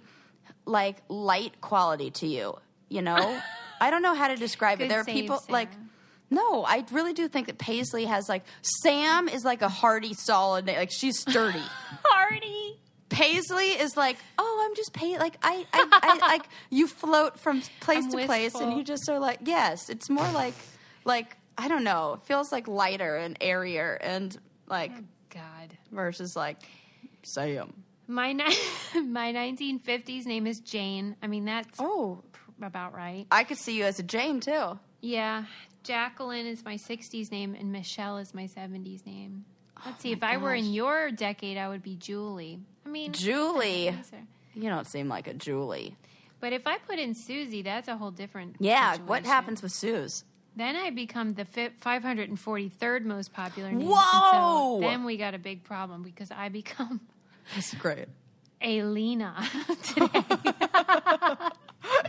like light quality to you. You know, I don't know how to describe it. There are people Sarah. like. No, I really do think that Paisley has like Sam is like a hardy, solid, like she's sturdy. Party. Paisley is like, oh, I'm just pay like I, I, I like you float from place I'm to place, and you just are like, yes, it's more like, like I don't know, it feels like lighter and airier, and like oh, God. versus like Sam. My ni- my 1950s name is Jane. I mean, that's Oh, about right. I could see you as a Jane too. Yeah, Jacqueline is my 60s name, and Michelle is my 70s name. Let's see. If I were in oh your decade, I would be Julie. I mean, Julie. these You don't seem like a Julie. But if I put in Susie, that's a whole different. Yeah, what happens with Suze? Then I become the 543rd most popular name. Whoa! So then we got a big problem because I become That's great. Alina today.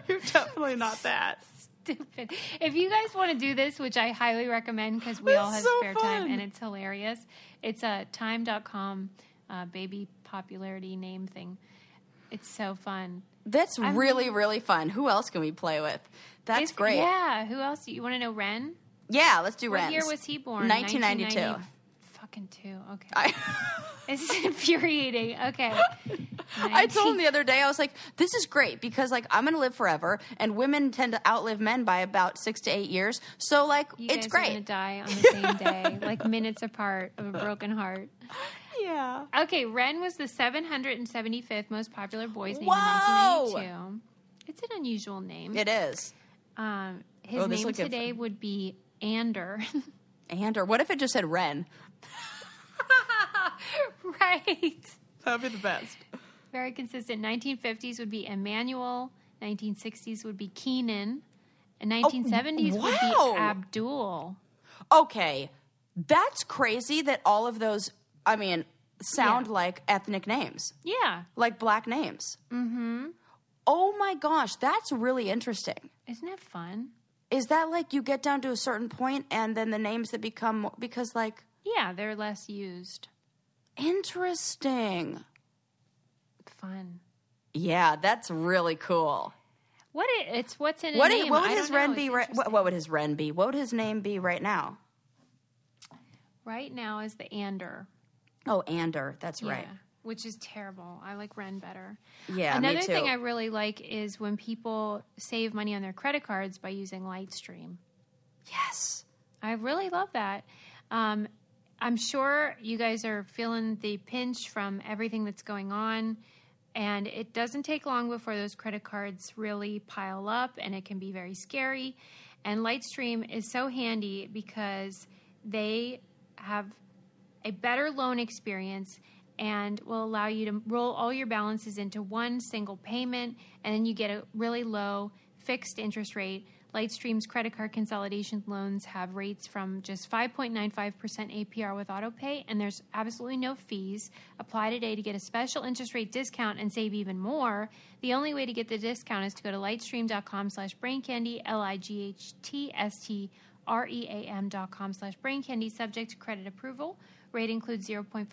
You're definitely not that. Stupid. If you guys want to do this, which I highly recommend because we all have so spare fun. time and it's hilarious, it's a time.com uh, baby popularity name thing. It's so fun. That's I'm- really, really fun. Who else can we play with? That's great. Yeah. Who else? You want to know Ren? Yeah, let's do What Ren's. year was he born? 1992. 1990 Fucking two. Okay. I, It's infuriating. Okay. I told him the other day, I was like, this is great because, like, I'm going to live forever, and women tend to outlive men by about six to eight years. So, like, You it's guys are gonna great. die on the same day, like minutes apart of a broken heart. Yeah. Okay, Ren was the 775th most popular boy's name Whoa! in 1992. It's an unusual name. It is. Um, his Oh, name will give- today would be Ander. And, or what if it just said Ren? right. That would be the best. Very consistent. 1950s would be Emmanuel. 1960s would be Keenan. And 1970s would Oh, wow. be Abdul. Okay. That's crazy that all of those, I mean, sound Yeah. like ethnic names, Yeah. like black names. Mm-hmm. Oh my gosh, that's really interesting. Isn't that fun? Is that like you get down to a certain point and then the names that become, because like, Yeah, they're less used. interesting. Fun. Yeah, that's really cool. What it, it's what's in a What, name. is, what would his know. Ren be? Right, what, what would his Ren be? What would his name be right now? Right now is the Ander. Oh, Ander. That's Yeah, right. which is terrible. I like Ren better. Yeah, Another me too. thing I really like is when people save money on their credit cards by using Lightstream. yes. I really love that. Um, I'm sure you guys are feeling the pinch from everything that's going on. And it doesn't take long before those credit cards really pile up, and it can be very scary. And Lightstream is so handy because they have a better loan experience and will allow you to roll all your balances into one single payment, and then you get a really low fixed interest rate. Lightstream's credit card consolidation loans have rates from just 5.95% APR with autopay, and there's absolutely no fees. Apply today to get a special interest rate discount and save even more. The only way to get the discount is to go to lightstream.com slash braincandy, L-I-G-H-T-S-T-R-E-A-M dot com slash braincandy, subject to credit approval. Rate includes 0.50%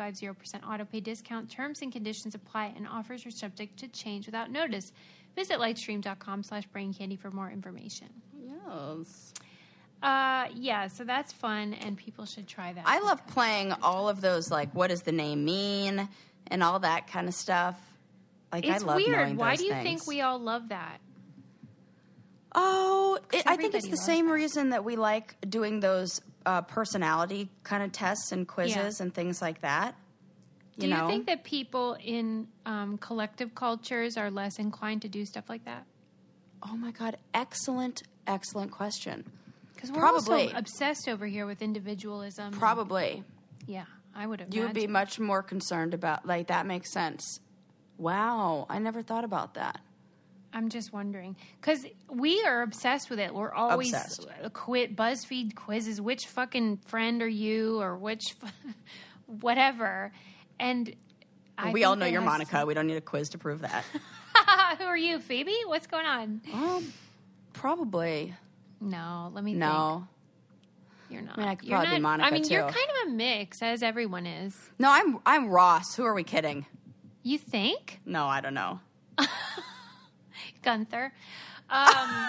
autopay discount. Terms and conditions apply, and offers are subject to change without notice. Visit lightstream.com slash brain candy for more information. Yes. Uh, yeah, so that's fun, and people should try that. I love playing all of those, like, what does the name mean, and all that kind of stuff. Like, it's I love weird. knowing Why do you things. think we all love that? Oh, it, I think it's the same that. reason that we like doing those uh, personality kind of tests and quizzes and things like that. Do You you know, think that people in um, collective cultures are less inclined to do stuff like that? oh my god, excellent, excellent question. Because we're Probably. also obsessed over here with individualism. Probably Yeah, I would have. you would be much more concerned about like that makes sense. Wow, I never thought about that. I'm just wondering because we are obsessed with it. We're always Obsessed. quit BuzzFeed quizzes. Which fucking friend are you, or which whatever? And I we all know you're Monica. We don't need a quiz to prove that. Who are you, Phoebe? What's going on? um, probably No, let me think. no. You're not. mean, I could You're probably be Monica, I mean, you're kind of a mix, as everyone is. No, I'm I'm Ross. Who are we kidding? You think, No, I don't know. Gunther? Um,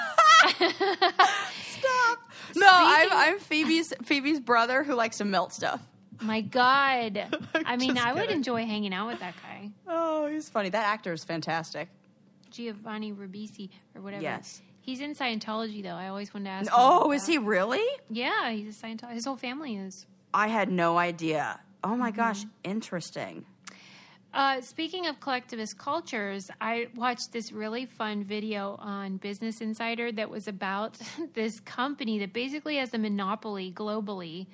Stop. No, I'm I'm Phoebe's Phoebe's brother who likes to melt stuff. my God. I mean, Just I would kidding. enjoy hanging out with that guy, Oh, he's funny. That actor is fantastic. Giovanni Ribisi or whatever. Yes. He's in Scientology, though. I always wanted to ask. him Oh, is he really? Yeah, he's a Scientologist. His whole family is. I had no idea. Oh my gosh, interesting. Uh, speaking of collectivist cultures, I watched this really fun video on Business Insider that was about this company that basically has a monopoly globally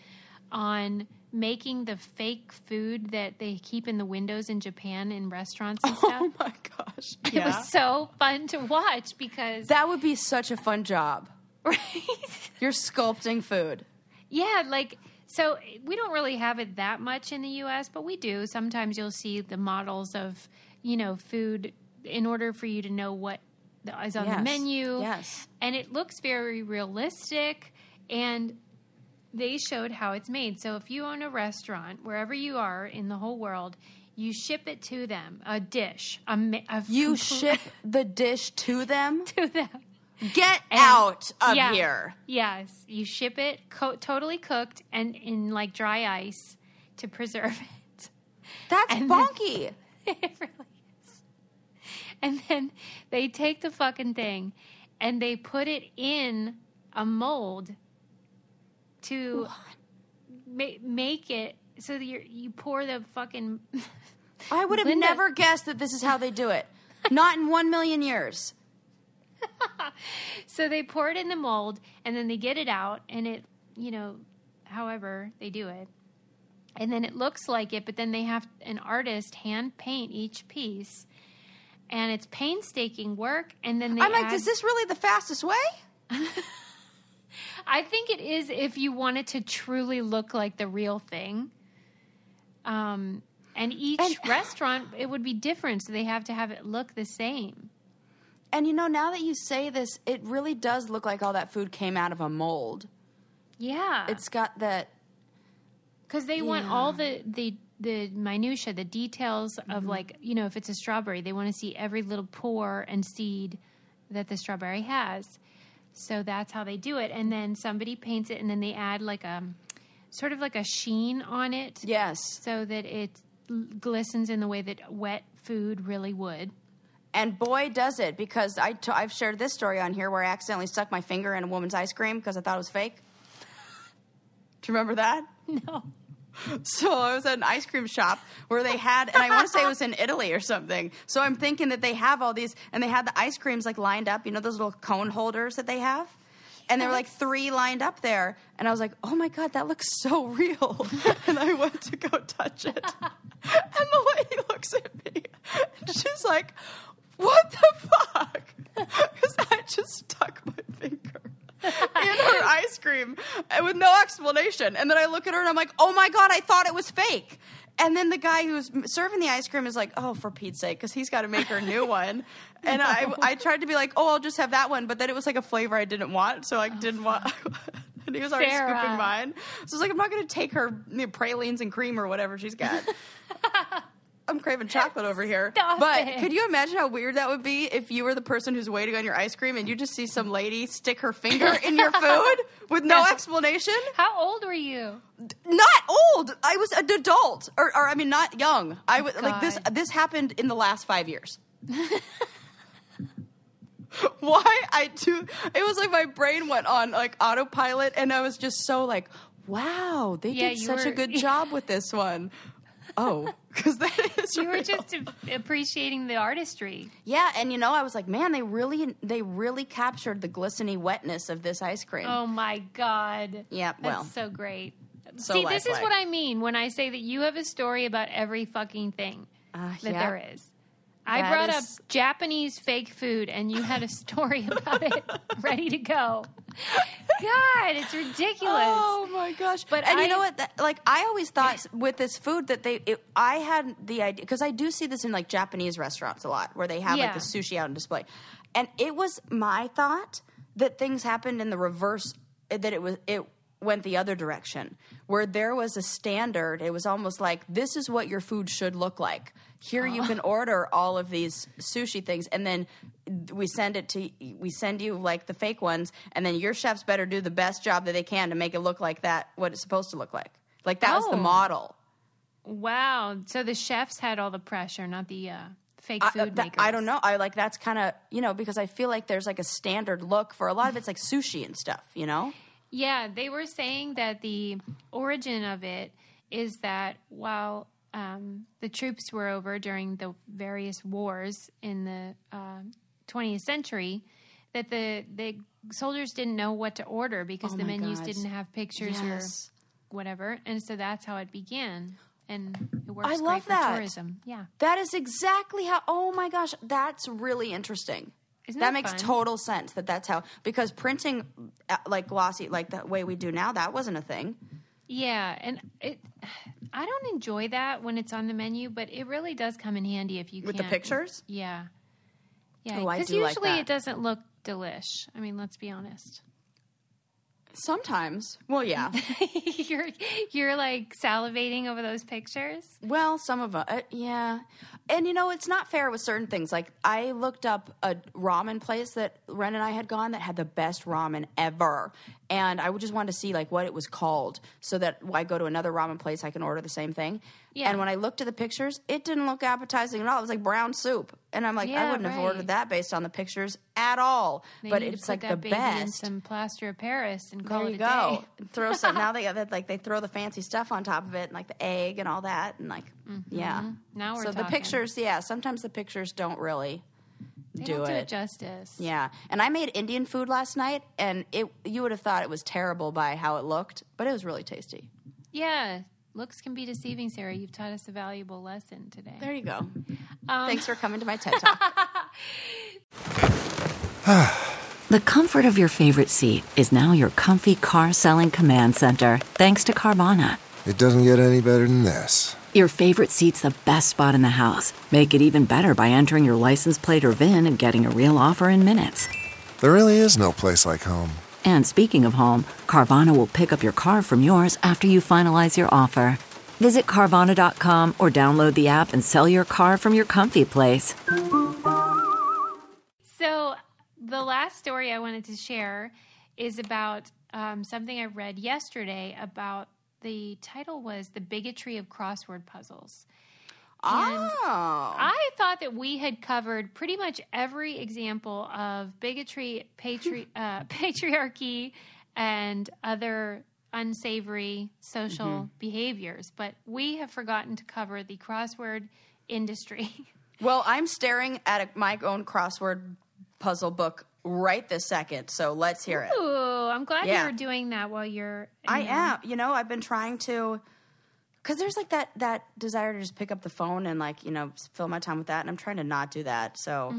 on making the fake food that they keep in the windows in Japan in restaurants and stuff. Oh my gosh. It was so fun to watch because that would be such a fun job. right? You're sculpting food. Yeah, like so we don't really have it that much in the US, but we do. Sometimes you'll see the models of, you know, food in order for you to know what is on the menu. Yes. And it looks very realistic and they showed how it's made. So if you own a restaurant wherever you are in the whole world, you ship it to them, a dish, a, a You ship the dish to them. to them. Get And- out of Yeah. here. Yes, you ship it co- totally cooked and in like dry ice to preserve it. That's And then- bonky. it really is. And then they take the fucking thing and they put it in a mold to ma- make it so that you're, you pour the fucking. I would have Linda- never guessed that this is how they do it. Not in one million years. so they pour it in the mold and then they get it out and it, you know, however they do it. And then it looks like it, but then they have an artist hand paint each piece. And it's painstaking work. And then they I'm like, add- is this really the fastest way? I think it is if you want it to truly look like the real thing. Um, and each And- restaurant, it would be different. So they have to have it look the same. And you know, now that you say this, it really does look like all that food came out of a mold. Yeah. It's got that. because they want all the, the, the minutia, the details Mm-hmm. of like, you know, if it's a strawberry, they want to see every little pore and seed that the strawberry has. So that's how they do it. And then somebody paints it and then they add like a sort of like a sheen on it. Yes. so that it glistens in the way that wet food really would. And boy, does it, because I t- I've shared this story on here where I accidentally stuck my finger in a woman's ice cream because I thought it was fake. Do you remember that? No. So I was at an ice cream shop where they had, and I want to say it was in Italy or something. So I'm thinking that they have all these, and they had the ice creams like lined up. You know those little cone holders that they have, and there were like three lined up there. And I was like, "Oh my god, that looks so real!" and I went to go touch it, and the lady looks at me, and she's like, "What the fuck?" Because I just stuck my finger in her ice cream with no explanation. And then I look at her and I'm like, oh my God, I thought it was fake. And then the guy who's serving the ice cream is like, oh, for Pete's sake, because he's got to make her a new one. And I, I tried to be like, oh, I'll just have that one. But then it was like a flavor I didn't want. So I didn't oh, want. and he was already Sarah. scooping mine. So I was like, I'm not going to take her you know, pralines and cream or whatever she's got. I'm craving chocolate over here. Stop but it. could you imagine how weird that would be if you were the person who's waiting on your ice cream and you just see some lady stick her finger in your food with no explanation? How old were you? Not old. I was an adult, or, or I mean, not young. I was like this. This happened in the last five years. Why I do? It was like my brain went on like autopilot, and I was just so like, "Wow, they Yeah, did such a were- good job with this one." Oh, because that is You were real. just appreciating the artistry. Yeah, and you know, I was like, man, they really they really captured the glistening wetness of this ice cream. Oh my god. Yeah, That's so great. So See, this is what I mean when I say that you have a story about every fucking thing Uh, that yeah. there is. I That brought is- up Japanese fake food and you had a story about it ready to go. God, it's ridiculous. Oh my gosh! But and I- you know what? That, like I always thought with this food that they, it, I had the idea because I do see this in like Japanese restaurants a lot where they have Yeah. like the sushi out on display, and it was my thought that things happened in the reverse. Eh, that it was it went the other direction where there was a standard. It was almost like this is what your food should look like. Here you can order all of these sushi things, and then we send it to we send you like the fake ones, and then your chefs better do the best job that they can to make it look like that what it's supposed to look like. Like that was the Oh. model. Wow. So the chefs had all the pressure, not the uh, fake I, food uh, that- makers. I don't know. I like that's kind of you know because I feel like there's like a standard look for a lot of it's like sushi and stuff. You know. Yeah, they were saying that the origin of it is that while um, the troops were over during the various wars in the uh, 20th century, that the the soldiers didn't know what to order because Oh the menus didn't have pictures Yes. or whatever, and so that's how it began. And it works I great love for that. tourism. Yeah, That is exactly how. Oh my gosh, that's really interesting. Isn't that that makes total sense. That that's how because printing uh, like glossy like the way we do now that wasn't a thing. yeah, and it. I don't enjoy that when it's on the menu, but it really does come in handy if you With the pictures? Yeah, yeah. Oh, Because like usually that. it doesn't look delish. I mean, let's be honest. Sometimes, well, yeah. you're you're like salivating over those pictures. Well, some of them, uh, yeah. And you know, it's not fair with certain things. Like I looked up a ramen place that Ren and I had gone that had the best ramen ever, and I just wanted to see like what it was called, so that when I go to another ramen place, I can order the same thing. Yeah. And when I looked at the pictures, it didn't look appetizing at all. It was like brown soup, and I'm like, I wouldn't have ordered that based on the pictures at all. They but it's like the best. some plaster of Paris and call There it you a go. throw some. now they got that like they throw the fancy stuff on top of it, and like the egg and all that, and like yeah. Mm-hmm. Now we're so the pictures, yeah. Sometimes the pictures don't really They do don't do it. it justice. Yeah, and I made Indian food last night, and it you would have thought it was terrible by how it looked, but it was really tasty. Yeah, looks can be deceiving, Sarah. You've taught us a valuable lesson today. There you go. Um, Thanks for coming to my TED talk. The comfort of your favorite seat is now your comfy car selling command center, thanks to Carvana. It doesn't get any better than this. Your favorite seat's the best spot in the house. Make it even better by entering your license plate or VIN and getting a real offer in minutes. There really is no place like home. And speaking of home, Carvana will pick up your car from yours after you finalize your offer. Visit Carvana.com or download the app and sell your car from your comfy place. So, the last story I wanted to share is about um, something I read yesterday about the title was The Bigotry of Crossword Puzzles. And oh, I thought that we had covered pretty much every example of bigotry, patri- uh, patriarchy, and other unsavory social Mm-hmm. behaviors, but we have forgotten to cover the crossword industry. well, I'm staring at a, my own crossword puzzle book right this second, so let's hear it. I'm glad Yeah. you're doing that while you're. I know, am. You know, I've been trying to, because there's like that that desire to just pick up the phone and like you know fill my time with that, and I'm trying to not do that. So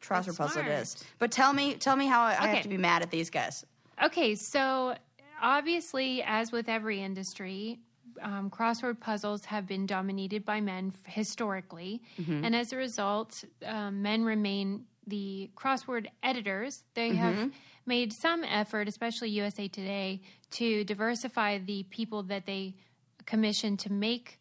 crossword That's puzzle it is. But tell me, tell me how I, I have to be mad at these guys. Okay, so obviously, as with every industry, um, crossword puzzles have been dominated by men f- historically, and as a result, um, men remain the crossword editors. They have made some effort, especially USA Today, to diversify the people that they commission to make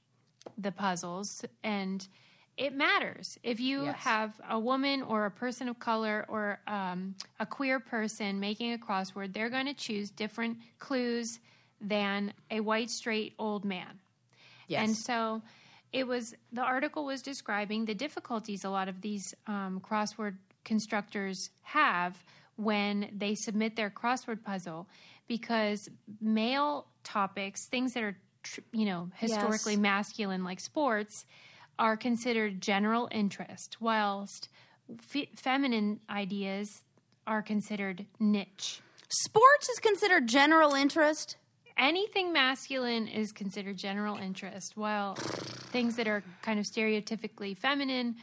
the puzzles and it matters if you Yes. have a woman or a person of color or um, a queer person making a crossword they're going to choose different clues than a white straight old man Yes. and so it was the article was describing the difficulties a lot of these um, crossword constructors have when they submit their crossword puzzle because male topics, things that are tr- you know historically Yes. masculine like sports, are considered general interest, whilst fe- feminine ideas are considered niche. Sports is considered general interest. anything masculine is considered general interest, while things that are kind of stereotypically feminine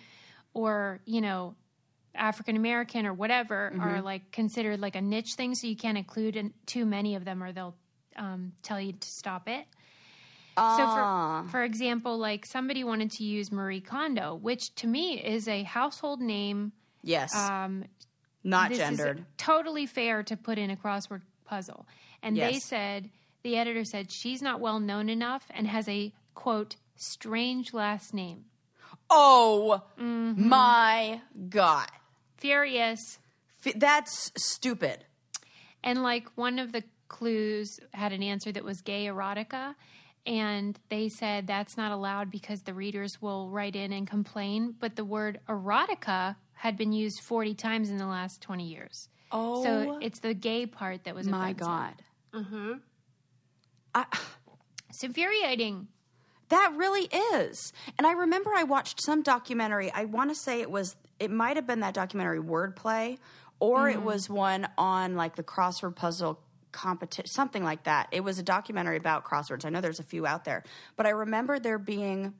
or, you know, African American or whatever are like considered like a niche thing. So you can't include in, too many of them or they'll um, tell you to stop it. So, Ah. for, for example, like somebody wanted to use Marie Kondo, which to me is a household name. Yes. Um, Not this gendered. is totally fair to put in a crossword puzzle. And they said, the editor said, she's not well known enough and has a quote, strange last name. oh Mm-hmm. my god. Furious. F- That's stupid. And like one of the clues had an answer that was gay erotica. And they said that's not allowed because the readers will write in and complain. But the word erotica had been used 40 times in the last 20 years. Oh So it's the gay part that was my offensive. god. Mm hmm. I- it's infuriating. That really is. And I remember I watched some documentary. I want to say it was, it might have been that documentary Wordplay, or it mm-hmm. was one on like the crossword puzzle competition, something like that. It was a documentary about crosswords. I know there's a few out there, but I remember there being,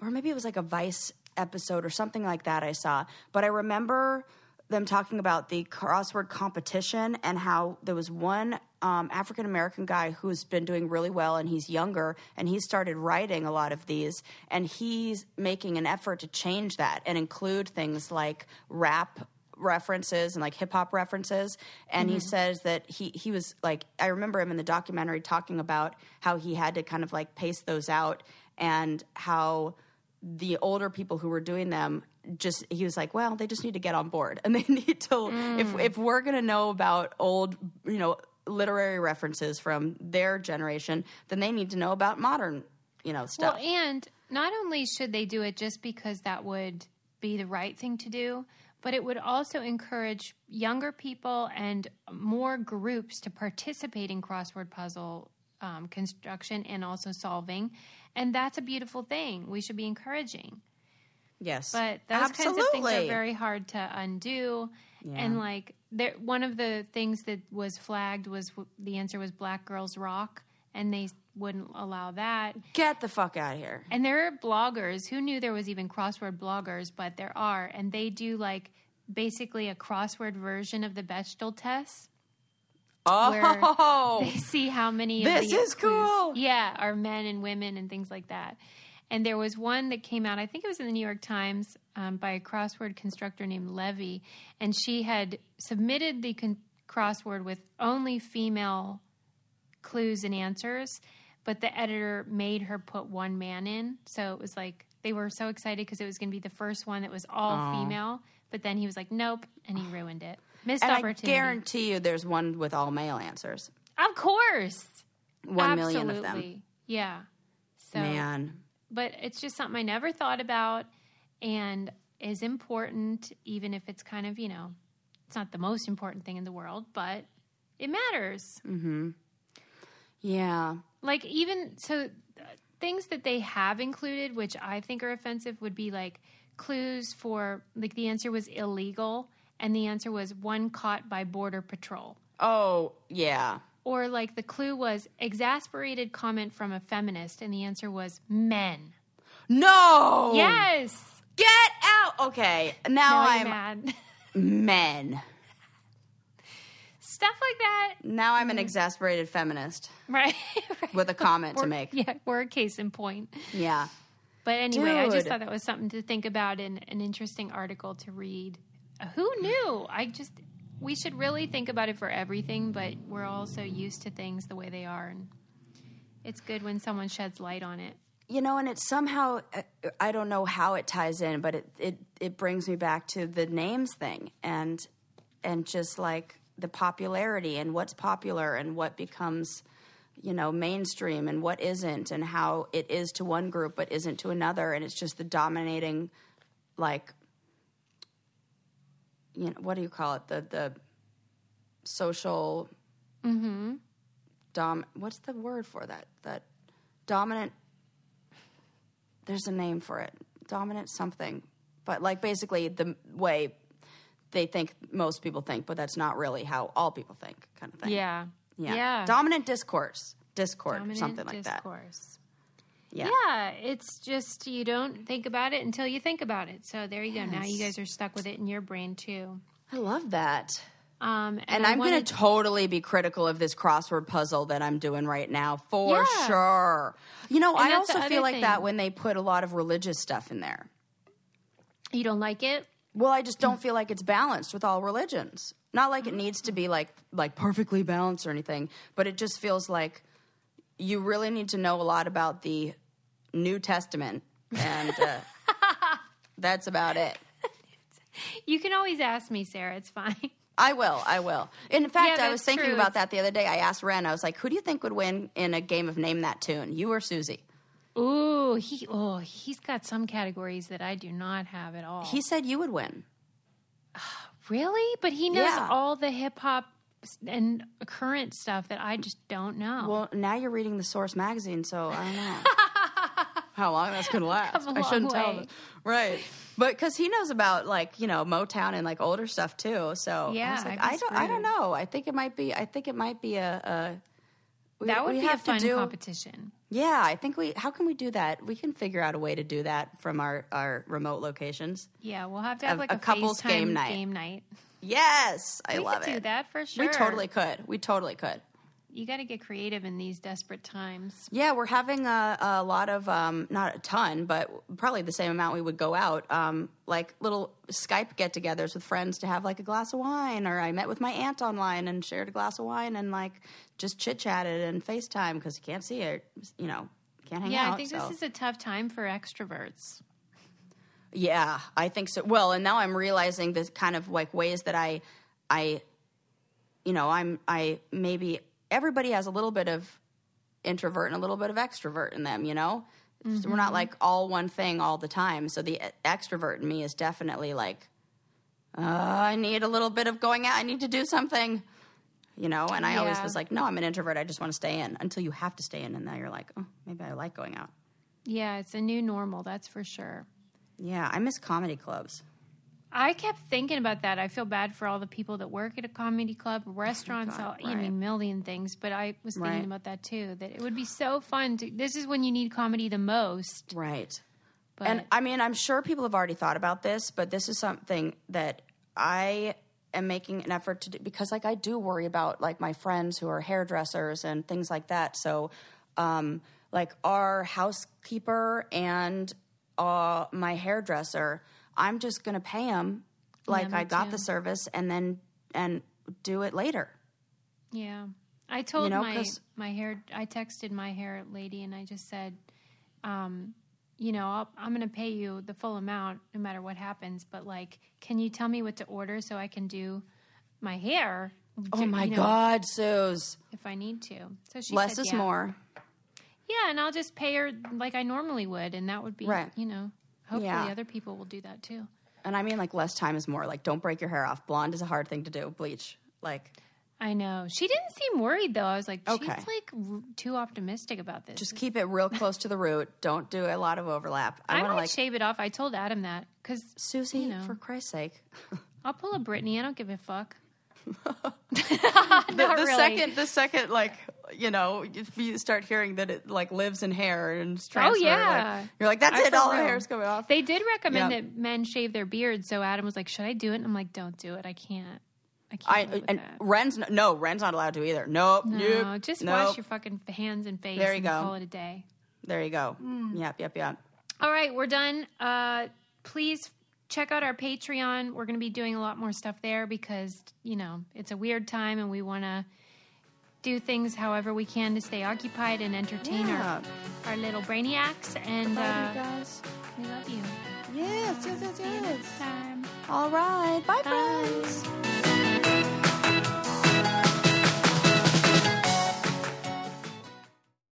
or maybe it was like a Vice episode or something like that I saw. But I remember them talking about the crossword competition and how there was one um, African American guy who's been doing really well and he's younger and he started writing a lot of these and he's making an effort to change that and include things like rap references and like hip hop references. And he says that he he was like I remember him in the documentary talking about how he had to kind of like pace those out and how the older people who were doing them just he was like well they just need to get on board. And they need to if if we're going to know about old you know literary references from their generation then they need to know about modern you know stuff Well, and not only should they do it just because that would be the right thing to do, but it would also encourage younger people and more groups to participate in crossword puzzle um, construction and also solving. And that's a beautiful thing. We should be encouraging. yes But those kinds of things are very hard to undo. And like there, one of the things that was flagged was w- the answer was Black Girls Rock, and they wouldn't allow that. get the fuck out of here And there are bloggers who knew there was even crossword bloggers, but there are, and they do like basically a crossword version of the Bechdel test. oh They see how many. This is cool. Yeah, are men and women and things like that. And there was one that came out. I think it was in the New York Times um, by a crossword constructor named Levy, and she had submitted the con- crossword with only female clues and answers, but the editor made her put one man in. So it was like they were so excited because it was going to be the first one that was all female. But then he was like, "Nope," and he ruined it. Missed and I opportunity. guarantee you there's one with all male answers Of course. One million of them Absolutely. Yeah. So, man but it's just something I never thought about and is important, even if it's kind of, you know, it's not the most important thing in the world, but it matters. Mm-hmm. yeah Like, even so, things that they have included, which I think are offensive, would be like clues for, like, the answer was illegal, and the answer was one caught by Border Patrol. oh yeah Or like the clue was exasperated comment from a feminist, and the answer was men. no Yes. Get out okay now, Now i'm mad. men Stuff like that, now i'm an mm. exasperated feminist right? with a comment to make Yeah, we're a case in point. yeah But anyway, I just thought that was something to think about and an interesting article to read. Who knew? I just we should really think about it for everything, but we're all so used to things the way they are, and it's good when someone sheds light on it. You know and it somehow uh, i don't know how it ties in but it, it it brings me back to the names thing and and just like the popularity and what's popular and what becomes you know mainstream and what isn't and how it is to one group but isn't to another. And it's just the dominating like you know what do you call it? The the social mm-hmm. dom what's the word for that? That dominant there's a name for it dominant something but like basically the way they think most people think but that's not really how all people think kind of thing Yeah, yeah, yeah. dominant discourse discord Dominant something like that discourse. yeah Yeah, it's just you don't think about it until you think about it. So there you go. Now you guys are stuck with it in your brain too. i love that Um, and and i'm going to totally be critical of this crossword puzzle that i'm doing right now for Yeah. sure you know i also feel like that when they put a lot of religious stuff in there You don't like it? Well, I just don't feel like it's balanced with all religions. Not like it needs to be like like perfectly balanced or anything, but it just feels like you really need to know a lot about the New Testament, and uh, that's about it. You can always ask me, Sarah. It's fine. I will. I will. In fact, Yeah, I was thinking true. about that the other day. I asked Ren. I was like, "Who do you think would win in a game of Name That Tune? You or Susie?" Ooh, he oh he's got some categories that I do not have at all. He said you would win. really, but he knows Yeah. all the hip hop and current stuff that I just don't know. Well, now you're reading the Source magazine, so I don't know. how long that's gonna last. I shouldn't tell him. Right. But because he knows about like you know Motown and like older stuff too, so I Yeah, was like, I don't, I don't know. I think it might be. I think it might be a. a we, that would be a fun do, competition. Yeah, I think we. How can we do that? We can figure out a way to do that from our our remote locations. Yeah, we'll have to have A- like a a, couples FaceTime game night. Game night. Yes, I we love could it. do that for sure. We totally could. We totally could. You got to get creative in these desperate times. Yeah, we're having a, a lot of, um, not a ton, but probably the same amount we would go out, um, like little Skype get togethers with friends to have like a glass of wine. Or I met with my aunt online and shared a glass of wine and like just chit chatted and FaceTime because you can't see it, you know, can't hang yeah, out. Yeah, I think so. this is a tough time for extroverts. Yeah, I think so. Well, and now I'm realizing the kind of like ways that I, I, you know, I'm I maybe everybody has a little bit of introvert and a little bit of extrovert in them. You know, So we're not like all one thing all the time. So the e- extrovert in me is definitely like, uh, I need a little bit of going out. I need to do something. You know, and I always was like, no, I'm an introvert. I just want to stay in until you have to stay in, and now you're like, oh, maybe I like going out. Yeah, it's a new normal, that's for sure. Yeah, I miss comedy clubs. I kept thinking about that. I feel bad for all the people that work at a comedy club, restaurants, all, you know, right. a million things. But I was thinking Right. about that too. That it would be so fun. To, this is when you need comedy the most. Right. But And I mean, I'm sure people have already thought about this, but this is something that I am making an effort to do because, like, I do worry about like my friends who are hairdressers and things like that. So, um, like, our housekeeper and uh, my hairdresser, I'm just going to pay them like me I got too. the service and then and do it later. yeah, I told you know, my my hair. I texted my hair lady and I just said, um, you know, I'll, I'm going to pay you the full amount no matter what happens. But like, can you tell me what to order so I can do my hair? Oh my you know, God, Suze! If I need to. So she Less said, is yeah. more. Yeah, and I'll just pay her like I normally would, and that would be, Right. you know, hopefully Yeah. other people will do that too. And I mean, like, less time is more. Like, don't break your hair off. Blonde is a hard thing to do. Bleach, like. I know. She didn't seem worried though. I was like, she's Okay. like r- too optimistic about this. Just keep it real close to the root. Don't do a lot of overlap. I, I, want to like shave it off. I told Adam that because Susie, you know. for Christ's sake. I'll pull a Britney. I don't give a fuck. The, the really. second, the second, like you know, if you start hearing that it like lives in hair and it's transferred, like, Oh, yeah. you're like, that's I it. All the hair's coming off. They did recommend Yeah. that men shave their beards. So Adam was like, "Should I do it?" And I'm like, "Don't do it. I can't. I can't." I and that. Ren's no, Ren's not allowed to either. Nope, no, nope, just nope. wash your fucking hands and face. There you and go. Call it a day. There you go. Hmm. Yep, yep, yep. All right, we're done. Uh, please check out our Patreon. We're going to be doing a lot more stuff there because, you know, it's a weird time and we want to do things however we can to stay occupied and entertain Yeah. our, our little brainiacs. And Bye, uh, you guys. we love you. Yes, yes, yes, See you yes. next time. All right. Bye, Bye. friends.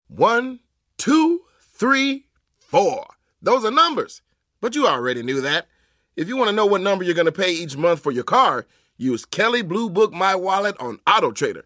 One, two, three, four. Those are numbers. But you already knew that. If you want to know what number you're going to pay each month for your car, use Kelley Blue Book My Wallet on Auto Trader.